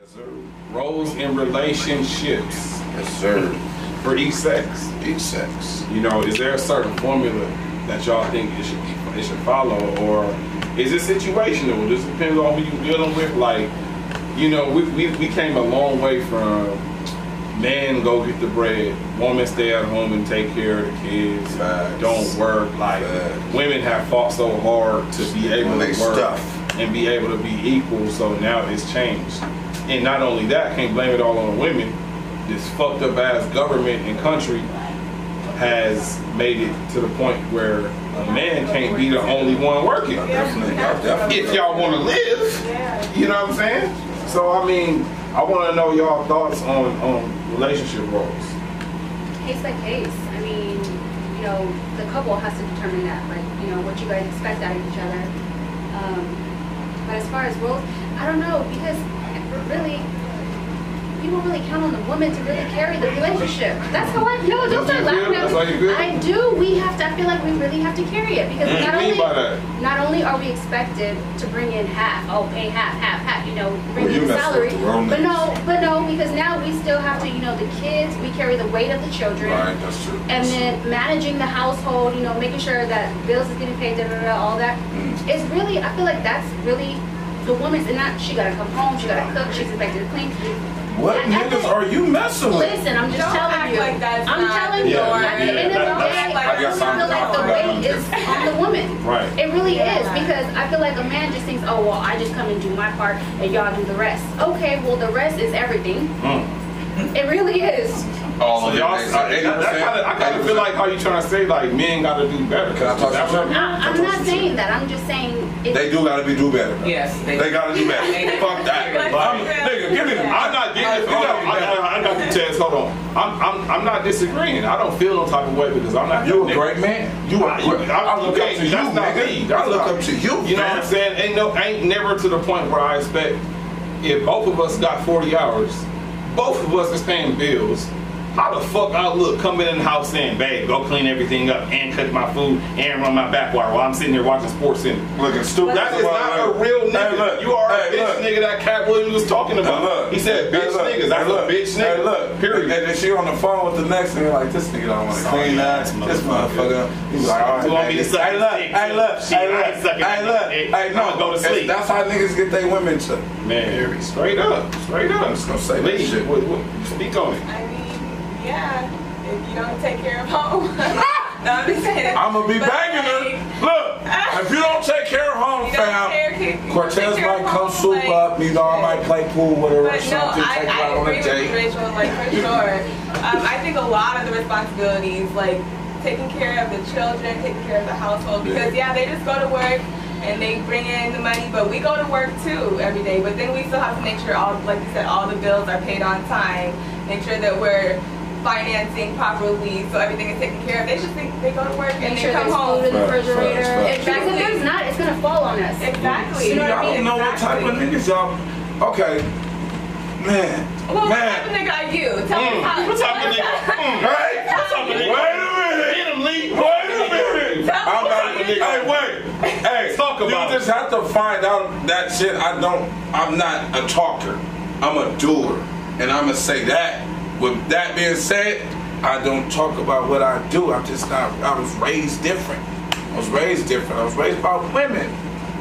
Yes, sir. Roles in relationships Yes, sir. for each sex. Each sex. You know, is there a certain formula that y'all think it should it should follow, or is it situational? This depends on who you're dealing with. Like, you know, we, we, we came a long way from men go get the bread, woman stay at home and take care of the kids, Facts. don't work. Like, Facts. women have fought so hard to be able When to work stuff. and be able to be equal. So now it's changed. And not only that, can't blame it all on the women. This fucked up ass government and country has made it to the point where a man can't be the only one working. Definitely. I definitely. If y'all want to live, you know what I'm saying? So I mean, I want to know y'all thoughts on on relationship roles. case by case. I mean, you know, the couple has to determine that, like, you know, what you guys expect out of each other. Um, but as far as roles, I don't know because really, you don't really count on the woman to really carry the relationship. That's how I no, don't start laughing feel? at That's how you feel? me. I do. We have to. I feel like we really have to carry it because not only not only are we expected to bring in half, oh, pay half, half, half, you know, bring Well, in the salary. the But no, but no, because now we still have to, you know, the kids. We carry the weight of the children Right, that's true. and then managing the household, you know, making sure that bills is getting paid, da, da, da, all that. Mm. It's really, I feel like that's really the woman's, and not, she gotta come home, she gotta cook, she's expected to clean. What I- I niggas think- are you messing with? Listen, I'm just Don't telling you. like that's I'm not telling you, Yeah, at the yeah, end of the that's- day, I I guess feel like the weight is on the woman. Right. It really is because I feel like a man just thinks, oh well, I just come and do my part and y'all do the rest. Okay, well the rest is everything. Mm. It really is. All So y'all, They I, kinda, I kind of feel like how you trying to say like men got to do better. Can I talk That's some what- shit? I, I'm not saying that. I'm just saying. It, They do gotta be do better. Yes, They gotta do better. Fuck that. I'm, nigga, give me. I'm not getting it. I, I, I got the chance. Hold on. I'm, I'm, I'm not disagreeing. I don't feel no type of way because I'm not. You a that great man. You a I- great. I, I- look up to you, that's not nigga. me. That's I look not- up to you. You know what I'm saying? Ain't no, ain't never to the point where I expect if both of us got 40 hours, both of us is paying bills. How the fuck I look coming in the house saying, babe, go clean everything up and cook my food and run my back wire while I'm sitting here watching Sports Center. Looking stupid. That is not a real nigga. Hey, look. you are Hey, a bitch look. nigga that Katt Williams was talking about. Hey, look. He said bitch Hey, niggas. That's look. a bitch nigga. Hey, look. Period. And then she on the phone with the next nigga like, this nigga don't want to clean that. This motherfucker. He's like, all right. You want me to suck Hey, look. Hey, look. Hey, look. Hey, look. Hey, no. Go to sleep. That's how niggas get their women to. Man, straight up, straight up. I'm just gonna say that Lee, shit. what- what- speak on it. I yeah, if you don't take care of home. no, I'm just saying. I'm gonna be But, banging her. Look, if you don't take care of home, You don't fam, care- you don't Cortez take care might of come home, soup like- up. You know, I might play pool with her or But no, something. I, take her I out on a with date. Rachel, like for sure. Um, I think a lot of the responsibilities, like taking care of the children, taking care of the household, because yeah, they just go to work and they bring in the money, but we go to work too every day. But then we still have to make sure all, like you said, all the bills are paid on time. Make sure that we're financing properly, so everything is taken care of. They just think they go to work and Make they sure come home. food in the Facts, refrigerator. facts, facts. Because if there's not, it's gonna fall on us. Exactly. You know what I I mean? don't know what type of niggas y'all. Okay, man, Well, what type of nigga are you? Tell me how. What type of nigga? Mm. Right? What type of nigga? Wait a minute. Get him, Lee. Wait a minute. Tell I'm what not. type of nigga. Hey, wait. Hey, Talk about You just have to find out that shit. I don't. I'm not a talker. I'm a doer, and I'm gonna say that. With that being said, I don't talk about what I do. I'm just not. I was raised different. I was raised different. I was raised by women.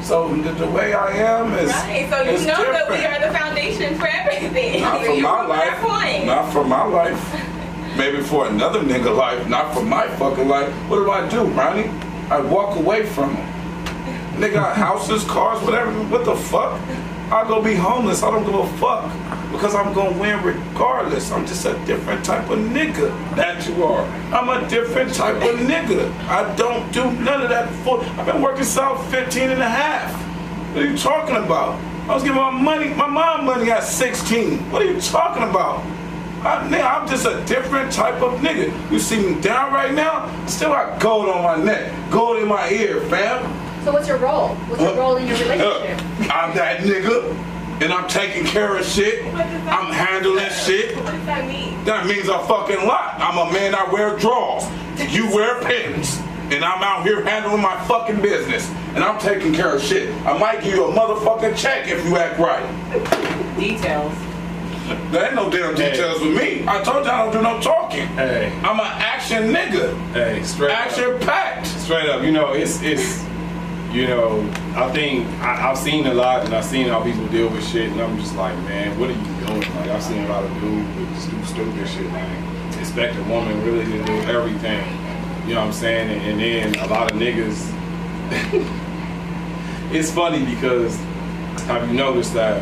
So the, the way I am is. Right, so you know that we are the foundation for everything. Not for my life. Not for my life. Maybe for another nigga life. Not for my fucking life. What do I do, Ronnie? I walk away from them. Nigga got houses, cars, whatever. What the fuck? I go be homeless. I don't give a fuck because I'm gonna win regardless. I'm just a different type of nigga. That you are. I'm a different type of nigga. I don't do none of that. Full. I've been working South 15 and a half. What are you talking about? I was giving my money, my mom money at 16. What are you talking about? I, nigga, I'm just a different type of nigga. You see me down right now? Still got gold on my neck, gold in my ear, fam. So what's your role? What's your role in your relationship? Uh, I'm that nigga, and I'm taking care of shit. What does that I'm handling shit. What does that mean? That means a fucking lot. I'm a man. I wear drawers. You wear pants. And I'm out here handling my fucking business. And I'm taking care of shit. I might give you a motherfucking check if you act right. Details. There ain't no damn details with me. I told you I don't do no talking. Hey, I'm an action nigga. hey, straight up. Action packed. straight up, you know, it's it's you know, I think I, I've seen a lot and I've seen how people deal with shit and I'm just like, man, what are you doing? Like I've seen a lot of dudes that just do stupid shit, like expect a woman really to do everything. You know what I'm saying? And, and then a lot of niggas it's funny because have you noticed that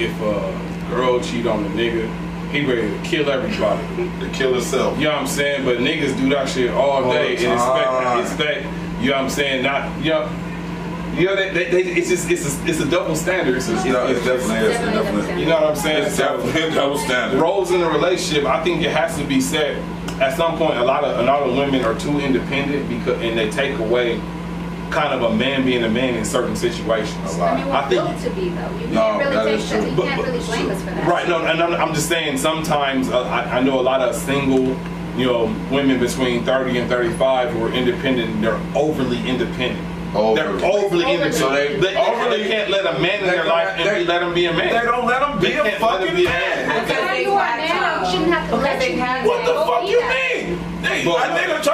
if a girl cheat on a nigga, he ready to kill everybody. To kill himself. You know what I'm saying? But niggas do that shit all All day and expect, expect, you know what I'm saying? Not, you know, you know, they, they, they, it's just, it's a, it's a double standard. It's, a, You know, it's definitely is. Definitely Definitely. double you know what I'm saying? It's definitely a double standard. roles in a relationship, I think it has to be set at some point. A lot of a lot of women are too independent because, and they take away kind of a man being a man in certain situations. A lot. I mean, we're I think- built to be though. You No, can't really that take that. true. You But- can't but really blame us for that. Right. No, and I'm, I'm just saying sometimes uh, I, I know a lot of single, you know, women between 30 and 35 who are independent. They're overly independent. Overly. They're overly Overly. independent. So they- they, overly- they can't let a man in their life and they- be, let him be a man. They don't let him be They a can't let him fucking be man. man. Because Because you are a they man, have you shouldn't have to to. let Because you have What the fuck Be you mean? They, Well, a nigga try to be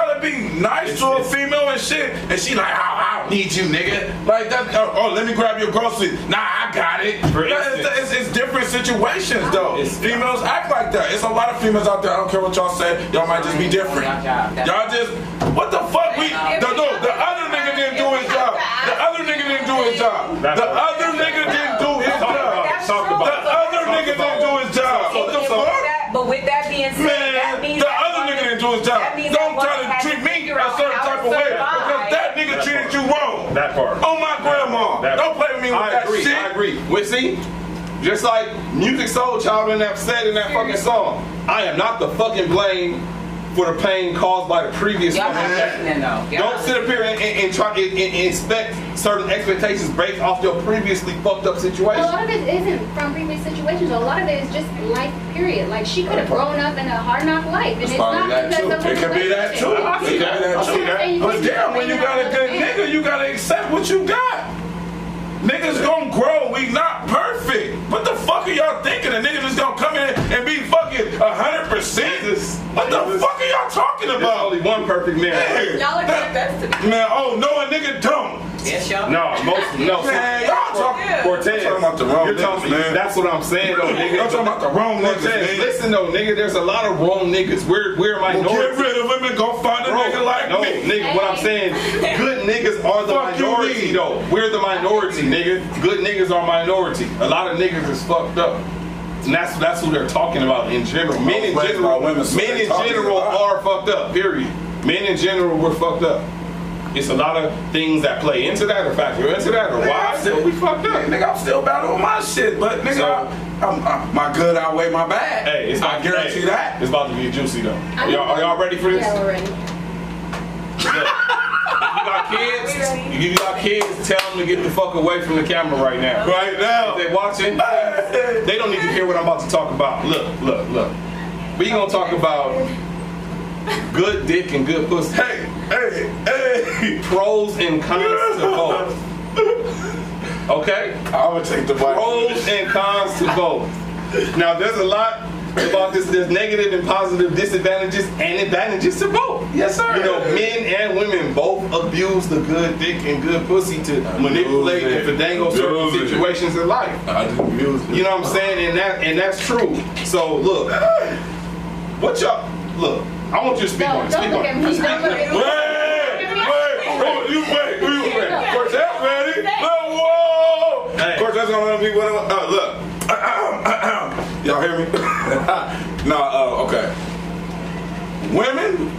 nice to a female and shit, and she like, I, I don't need you, nigga. Like that. Oh, oh, let me grab your groceries. Nah, I got it. For it's, it's, it's different situations though. It's- females act like that. It's a lot of females out there. I don't care what y'all say. Y'all might just be different. Y'all just what the fuck? We the, no, the other nigga didn't do his job. The other nigga didn't do his job. The other nigga didn't do his job. about it. Talk The other nigga didn't do his job. What the fuck? But with that being said, woman- nigga job. Don't try to treat me a certain type of way because that nigga That treated part. you wrong. That part. Oh my grandma. That- Don't play with me with I that agree. shit. I agree. Well, see, just like Musiq Soulchild in that said in that fucking song, I am not the fucking blame for the pain caused by the previous Y'all fucking not listening though. Y'all Don't not sit up here and, and, and try and, and expect certain expectations based off your previously fucked up situation. A lot of it isn't from previous situations. A lot of it is just life, period. Like she could have grown up in a hard knock life, and It's it's not probably that because too. of her It could be that too. I see that. I see that. But damn, when you got a good nigga, you gotta accept what you got. Niggas gonna grow. We not perfect. What the fuck are y'all thinking? A nigga just gonna come in and be fucking hundred percent? Jesus. What the Jesus. fuck are y'all talking There's about? only one perfect man. Man, Y'all are doing best to me. man, oh no, a nigga don't. Yes, y'all. No, most no. Man, y'all talking. Cortez, Y'all talking about the wrong niggas, talking, man. That's what I'm saying, though, nigga. Y'all talking about the wrong niggas, Cortez, man. listen though, nigga. There's a lot of wrong niggas. We're we're a Well, minority. get rid of him and go find a Bro, nigga like no, me. nigga, what I'm saying, good niggas are the Fuck minority, though. We're the minority, nigga. Good niggas are minority. A lot of niggas is fucked up. And that's that's who they're talking about in general. Men in general, women, so men in general are fucked up. Period. Men in general, we're fucked up. It's a lot of things that play into that or factor into that or why I'm still we fucked up. Nigga, I'm still battling my shit, but nigga, So- I'm, I'm, my good outweigh my bad. Hey, it's I about, guarantee hey, that. It's about to be juicy though. Are y'all, are y'all ready for this? Yeah, we're ready. Look, if you got kids, Are if you got kids, tell them to get the fuck away from the camera right now. Right now. If they watching, they don't need to hear what I'm about to talk about. Look, look, look. We gonna talk about good dick and good pussy. Hey, hey, hey. Pros and cons to both. Okay? I'm gonna take the bite. Pros and cons to both. Now there's a lot about this. There's negative and positive disadvantages and advantages to both. Yes, sir. You know, men and women both abuse the good dick and good pussy to manipulate and fandango certain it. situations in life. I just abused it. You know what I'm saying? And that and that's true. So look, what y'all look? I want you to speak Don't, on it. don't Speak on it. Speak on it. me. Wait, wait, wait, you wait, you wait. Course that's ready. Say. Look, whoa. Hey. Course that's gonna be what. Uh, look. Y'all hear me? nah. Uh, okay. Women,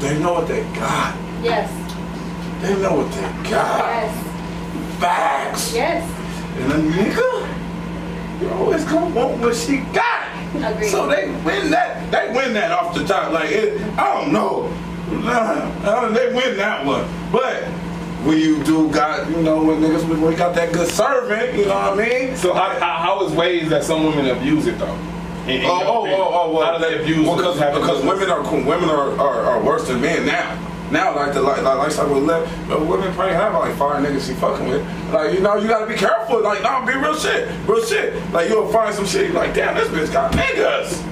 they know what they got. Yes. They know what they got. Yes. Facts. Yes. And a nigga, you always gonna want what she got. Agreed. So they win that. They win that off the top. Like it, I don't know. Nah, uh, they win that one. But when you do got, you know, when niggas when we got that good servant, you know what I mean? So how, how, how is ways that some women abuse it though? In- in Oh, oh, oh, oh, well, how do they abuse well, because because women are women are, are, are worse than men now. Now like the like, like lifestyle we live, but women probably have like five niggas she fucking with. Like you know, you gotta be careful. Like no, be real shit, real shit. Like you'll find some shit. like damn, this bitch got niggas.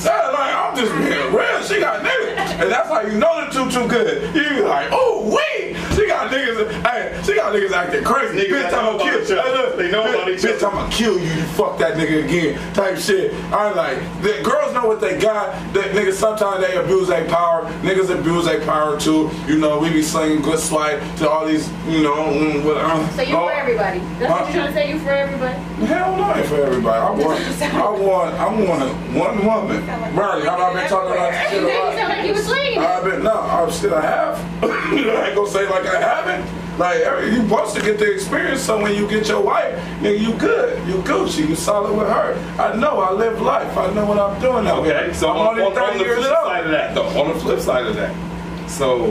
So, like I'm just being real. She got niggas, and that's how you know the two too good. You like, oh wait, she got niggas. Hey, she got niggas acting crazy. Niggas bitch, that know I'm gonna about kill each other. Hey, look, They know bitch, about each bitch, other. I'm gonna kill you. You fuck that nigga again. Type shit. I like the girls know what they got. That niggas sometimes they abuse their power. Niggas abuse their power too. You know, we be slinging good slight to all these. You know, mm, what, um, So you oh, for everybody. That's what you're trying to say. You for everybody. Hell no, ain't for everybody. I want, I want, I want one woman. Bernie, have I been talking about this You shit a lot? sound like you was slinging. I've been no, I'm still I have. I ain't gonna say like I haven't. Like you supposed to get the experience, so when you get your wife, nigga, you good, you Gucci, you solid with her. I know, I live life, I know what I'm doing here. Okay, so I'm on, only on, on the flip old. side of that, though, on the flip side of that, so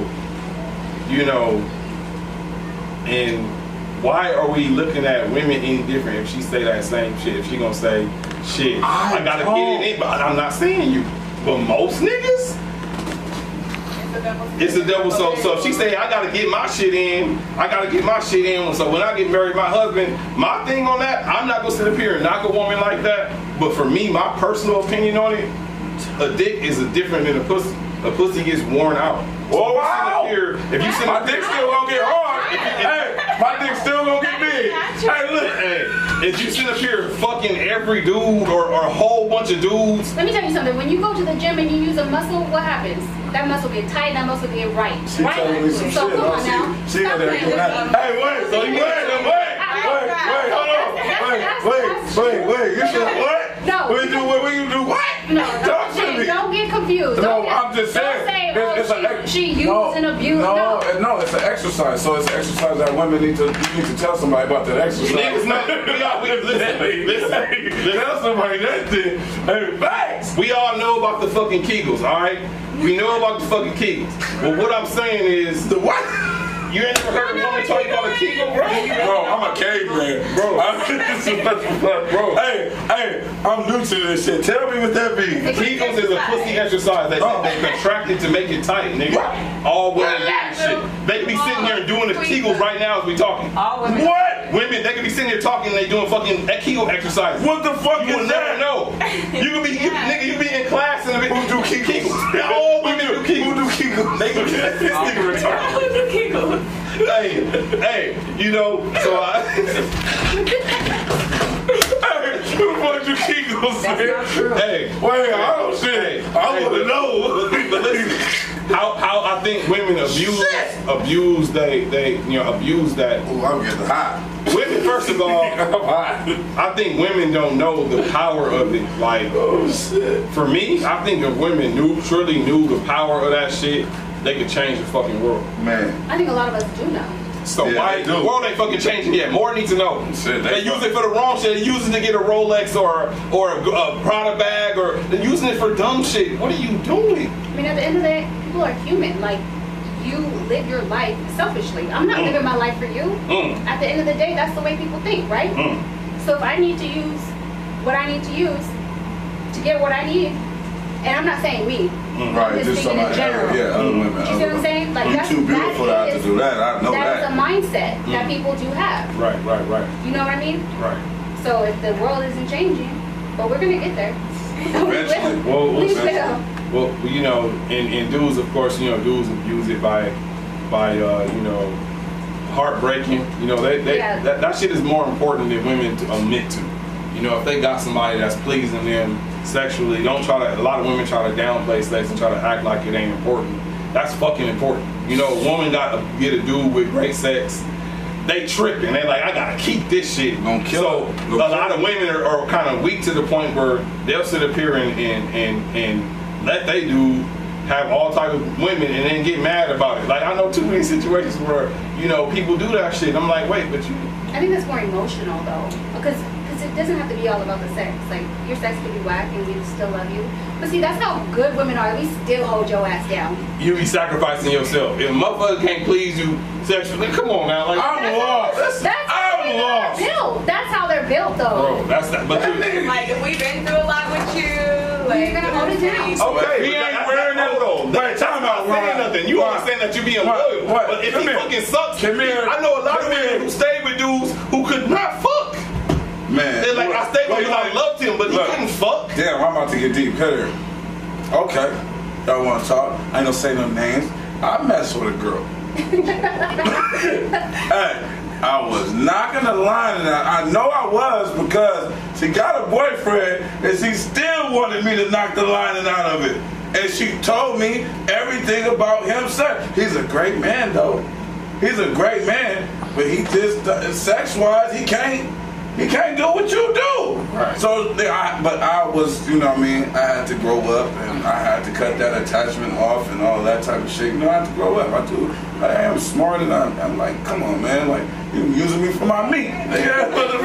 you know, and why are we looking at women any different if she say that same shit? If she gonna say, shit, I I, gotta don't. get it in, but I'm not seeing you. But most niggas, it's the devil. So, so if she say I gotta get my shit in, I gotta get my shit in. So when I get married, my husband, my thing on that, I'm not gonna sit up here and knock a woman like that. But for me, my personal opinion on it, a dick is a different than a pussy. A pussy gets worn out. Whoa, wow. Here, if you sit My dick still gonna get hard. hey, my dick still gonna get big. Hey, look. Hey, if you sit up here fucking every dude or, or a whole bunch of dudes, Let me tell you something. When you go to the gym and you use a muscle, what happens? That muscle get tight. That muscle get right. She right. telling me some so shit. come huh? on now. She, she Stop there playing doing with that. me. Hey, wait, so you wait, wait, wait, wait, wait, hold on. Wait, wait, wait, wait. You said what? No. When you do what? You do what? No, Talk to me. don't get confused. No, Don't I'm just don't saying. Say, oh, she, she used and abused. No, No. it's an exercise. So it's an exercise that women need to you need to tell somebody about that exercise. niggas know. We all, we, listen, listen, Tell somebody that thing. Hey, facts. We all know about the fucking Kegels, all right? We know about the fucking Kegels. But what I'm saying is, The what? you ain't never heard a woman talk about a Kegel, bro? Bro, I'm a caveman, bro. I'm kicking some special blood, bro, hey, hey, I'm new to this shit. Tell me what that means. Kegels is a pussy exercise that Oh. they contracted to make it tight, nigga. All women do shit. They could be sitting here and doing the Kegels right now as we talking. All women. What? Women, they could be sitting here talking and they doing fucking Kegel exercises. What the fuck You will is never that? know. You could be, you, nigga, you be in class and Who do Kegels. All women do Kegels. Who do Kegels? They do this nigga retarded. Hey, hey, you know, so I. Hey, who the fuck do Kegels? That's not true. Hey, Wait, I don't shit. I want to but- know. But listen, how how I think women abuse Shit. abuse they they you know abuse that Ooh, I'm getting hot. women first of all I'm. I think women don't know the power of it like Oh shit. for me I think if women knew truly knew the power of that shit they could change the fucking world Man, I think a lot of us do know. So Yeah, why the world ain't fucking changing yet more need to know Shit, they, they use it for the wrong shit they use it to get a Rolex or or a, a Prada bag or they're using it for dumb shit what are you doing I mean, at the end of the day, people are human. Like, you live your life selfishly. I'm not Mm. living my life for you. Mm. At the end of the day, that's the way people think, right? Mm. So if I need to use what I need to use to get what I need, and I'm not saying me, right, just just speaking in somebody, general. yeah, other women. You see other what I'm saying? Like you that's too beautiful that to do that. I know that is a mindset that Mm. people do have. right right right You know what I mean? right So if the world isn't changing, but we're gonna get there. we Eventually. will. Well, We well, will. Well, you know, and, and dudes, of course, you know, dudes abuse it by, by, uh, you know, heartbreaking. You know, they, they Yeah. that, that shit is more important than women to admit to. You know, if they got somebody that's pleasing them sexually, don't try to. A lot of women try to downplay sex and try to act like it ain't important. That's fucking important. You know, a woman got to get a dude with great sex. They tripping. They like, I gotta keep this shit. Gonna kill so it. a lot kill of women are, are kind of weak to the point where they'll sit up here and and and, and let they do have all type of women and then get mad about it. Like I know too many situations where you know people do that shit. I'm like, wait, but you I think that's more emotional though, because because it doesn't have to be all about the sex. Like your sex could be whack and we still love you. But see, that's how good women are. We still hold your ass down. you be sacrificing yourself. If a motherfucker can't please you sexually, come on now, like I'm lost. That's how I'm they're lost. built. That's how they're built though. bro, that's that. But you, Like if we've been through a lot with you, like You're gonna hold it down. Okay, He ain't wearing that- Hold on. Wait, time out, Saying nothing. women. You What? understand that you're being What? loyal. What? But if Come he here. fucking sucks, Come here. I know a lot of Come here. women who stay with dudes who could not fuck. Man. They're like, I stayed with Wait, him, I loved him, but he Look. couldn't fuck. Damn, I'm about to get deep. Cut here. Okay. Y'all want to talk? I ain't gonna say no names. I messed with a girl. hey, I was knocking the line, and I, I know I was because she got a boyfriend, and she still wanted me to knock the lining out of it. And she told me everything about him. Sir, he's a great man, though. He's a great man, but he just uh, sex-wise, he can't. He can't do what you do. Right. So, I, but I was, you know what I mean? I had to grow up and I had to cut that attachment off and all that type of shit. You know, I had to grow up. I do. I am smart and I'm, I'm like, come on, man. Like, you're using me for my meat. Yeah, but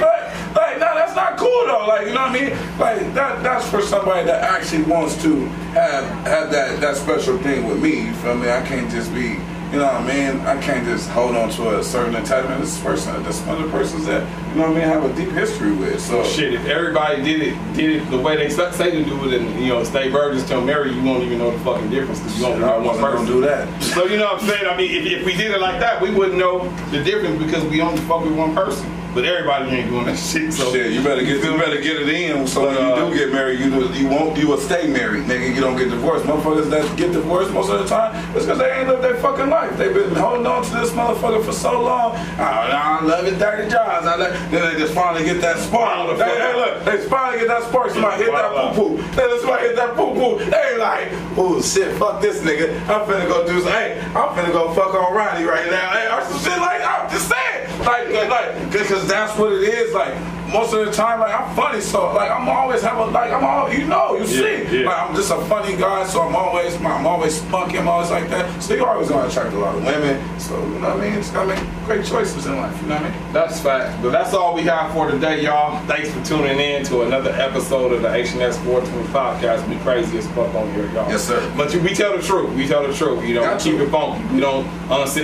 like, no, that's not cool though. Like, you know what I mean? Like, that that's for somebody that actually wants to have have that that special thing with me. You feel me? I can't just be. You know what I mean? I can't just hold on to a certain attachment. This person, one of persons that you know what I mean have a deep history with. So Shit, if everybody did it, did it the way they say to do it, and you know, stay virgins till married, you won't even know the fucking difference because you don't I know one person. do that. So you know what I'm saying? I mean, if, if we did it like that, we wouldn't know the difference because we only fuck with one person. But everybody ain't doing that shit. So Shit, you better get you better get it in. So when Uh, you do get married, you do, you won't you will stay married, nigga. You don't get divorced. Motherfuckers that get divorced most of the time it's because they ain't lived their fucking life. They've been holding on to this motherfucker for so long. Oh, I love it, dirty jobs. I love, then they just finally get that spark. They, hey, look, they finally get that spark. Somebody hit that poo poo. Then somebody hit that poo poo. They like, oh shit, fuck this nigga. I'm finna go do some. Hey, I'm finna go fuck on Ronnie right now. Hey, or some shit like I'm just saying, like, like, because that's what it is. Like most of the time, like I'm funny, so like I'm always have a like I'm all you know, you see, yeah. like I'm just a funny guy, so I'm always I'm always spunky, I'm always like that. So you're always gonna attract a lot of women. So you know what I mean? It's gonna make great choices in life. You know what I mean? That's fact. But that's all we have for today, y'all. Thanks for tuning in to another episode of the HNS 420 podcast. We crazy as fuck on here, y'all. Yes, sir. But we tell the truth. We tell the truth. You know, Got keep to. it funky. We don't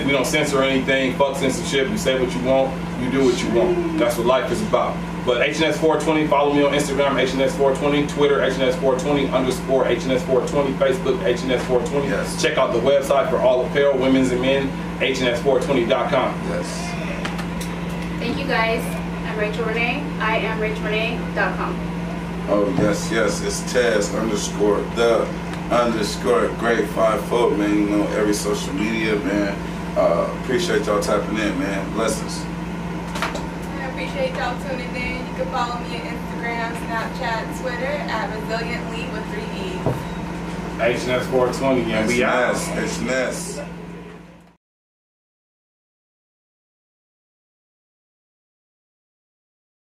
we don't censor anything. Fuck censorship. You say what you want. You do what you want. That's what life is about. But HNS 420, follow me on Instagram, HNS 420, Twitter, HNS 420 underscore HNS 420, Facebook, HNS 420. Yes. Check out the website for all apparel, women's and men, HNS420.com. Yes. Thank you guys. I'm Rachel Renee. I am rachelrenee.com. Oh yes, yes. It's Taz underscore the underscore great five foot man. You know every social media man. Uh, appreciate y'all tapping in, man. Blessings. I appreciate y'all tuning in. You can follow me on Instagram, Snapchat, Twitter at Resilient Lead with three E's. HNS 420, and we out. It's Ness. It's Ness.